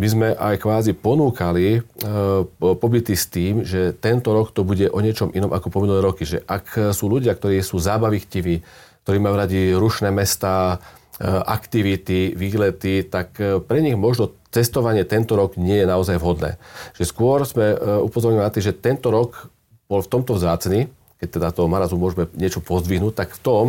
my sme aj kvázi ponúkali e, pobyty s tým, že tento rok to bude o niečom inom ako po minulé roky. Že ak sú ľudia, ktorí sú zábavichtiví, ktorí majú radi rušné mesta, e, aktivity, výlety, tak e, pre nich možno cestovanie tento rok nie je naozaj vhodné. Že skôr sme upozornili na tým, že tento rok bol v tomto vzácný, keď teda toho marazu môžeme niečo pozdvihnúť, tak v tom,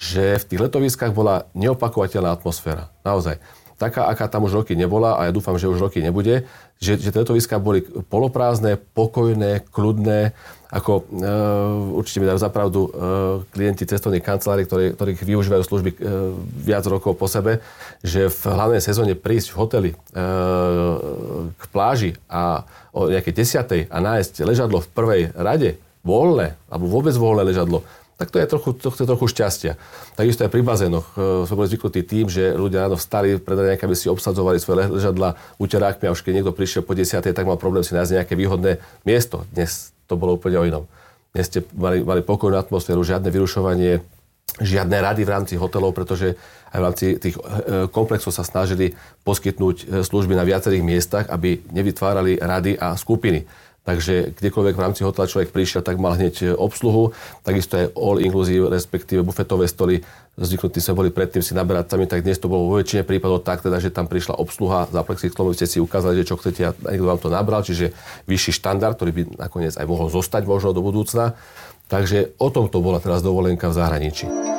že v tých letoviskách bola neopakovateľná atmosféra. Naozaj. Taká, aká tam už roky nebola a ja dúfam, že už roky nebude, že, že tie letoviská boli poloprázdne, pokojné, kľudné, ako e, určite mi dajú zapravdu e, klienti cestovných kancelárií, ktorí, ktorých využívajú služby e, viac rokov po sebe, že v hlavnej sezóne prísť v hoteli e, k pláži a o nejakej desiatej a nájsť ležadlo v prvej rade, voľné, alebo vôbec voľné ležadlo, tak to je trochu, to chce trochu šťastia. Takisto aj pri bazénoch e, sme boli zvyknutí tým, že ľudia ráno vstali pred aby si obsadzovali svoje ležadla uterákmi a už keď niekto prišiel po 10. tak mal problém si nájsť nejaké výhodné miesto. Dnes to bolo úplne o inom. Dnes ste mali, mali pokojnú atmosféru, žiadne vyrušovanie, žiadne rady v rámci hotelov, pretože aj v rámci tých e, komplexov sa snažili poskytnúť e, služby na viacerých miestach, aby nevytvárali rady a skupiny. Takže kdekoľvek v rámci hotela človek prišiel, tak mal hneď e, obsluhu. Takisto aj all inclusive, respektíve bufetové stoly. Zvyknutí sme boli predtým si naberať sami, tak dnes to bolo vo väčšine prípadov tak, teda, že tam prišla obsluha za plexisklom, ste si ukázali, že čo chcete a niekto vám to nabral, čiže vyšší štandard, ktorý by nakoniec aj mohol zostať možno do budúcna. Takže o tom to bola teraz dovolenka v zahraničí.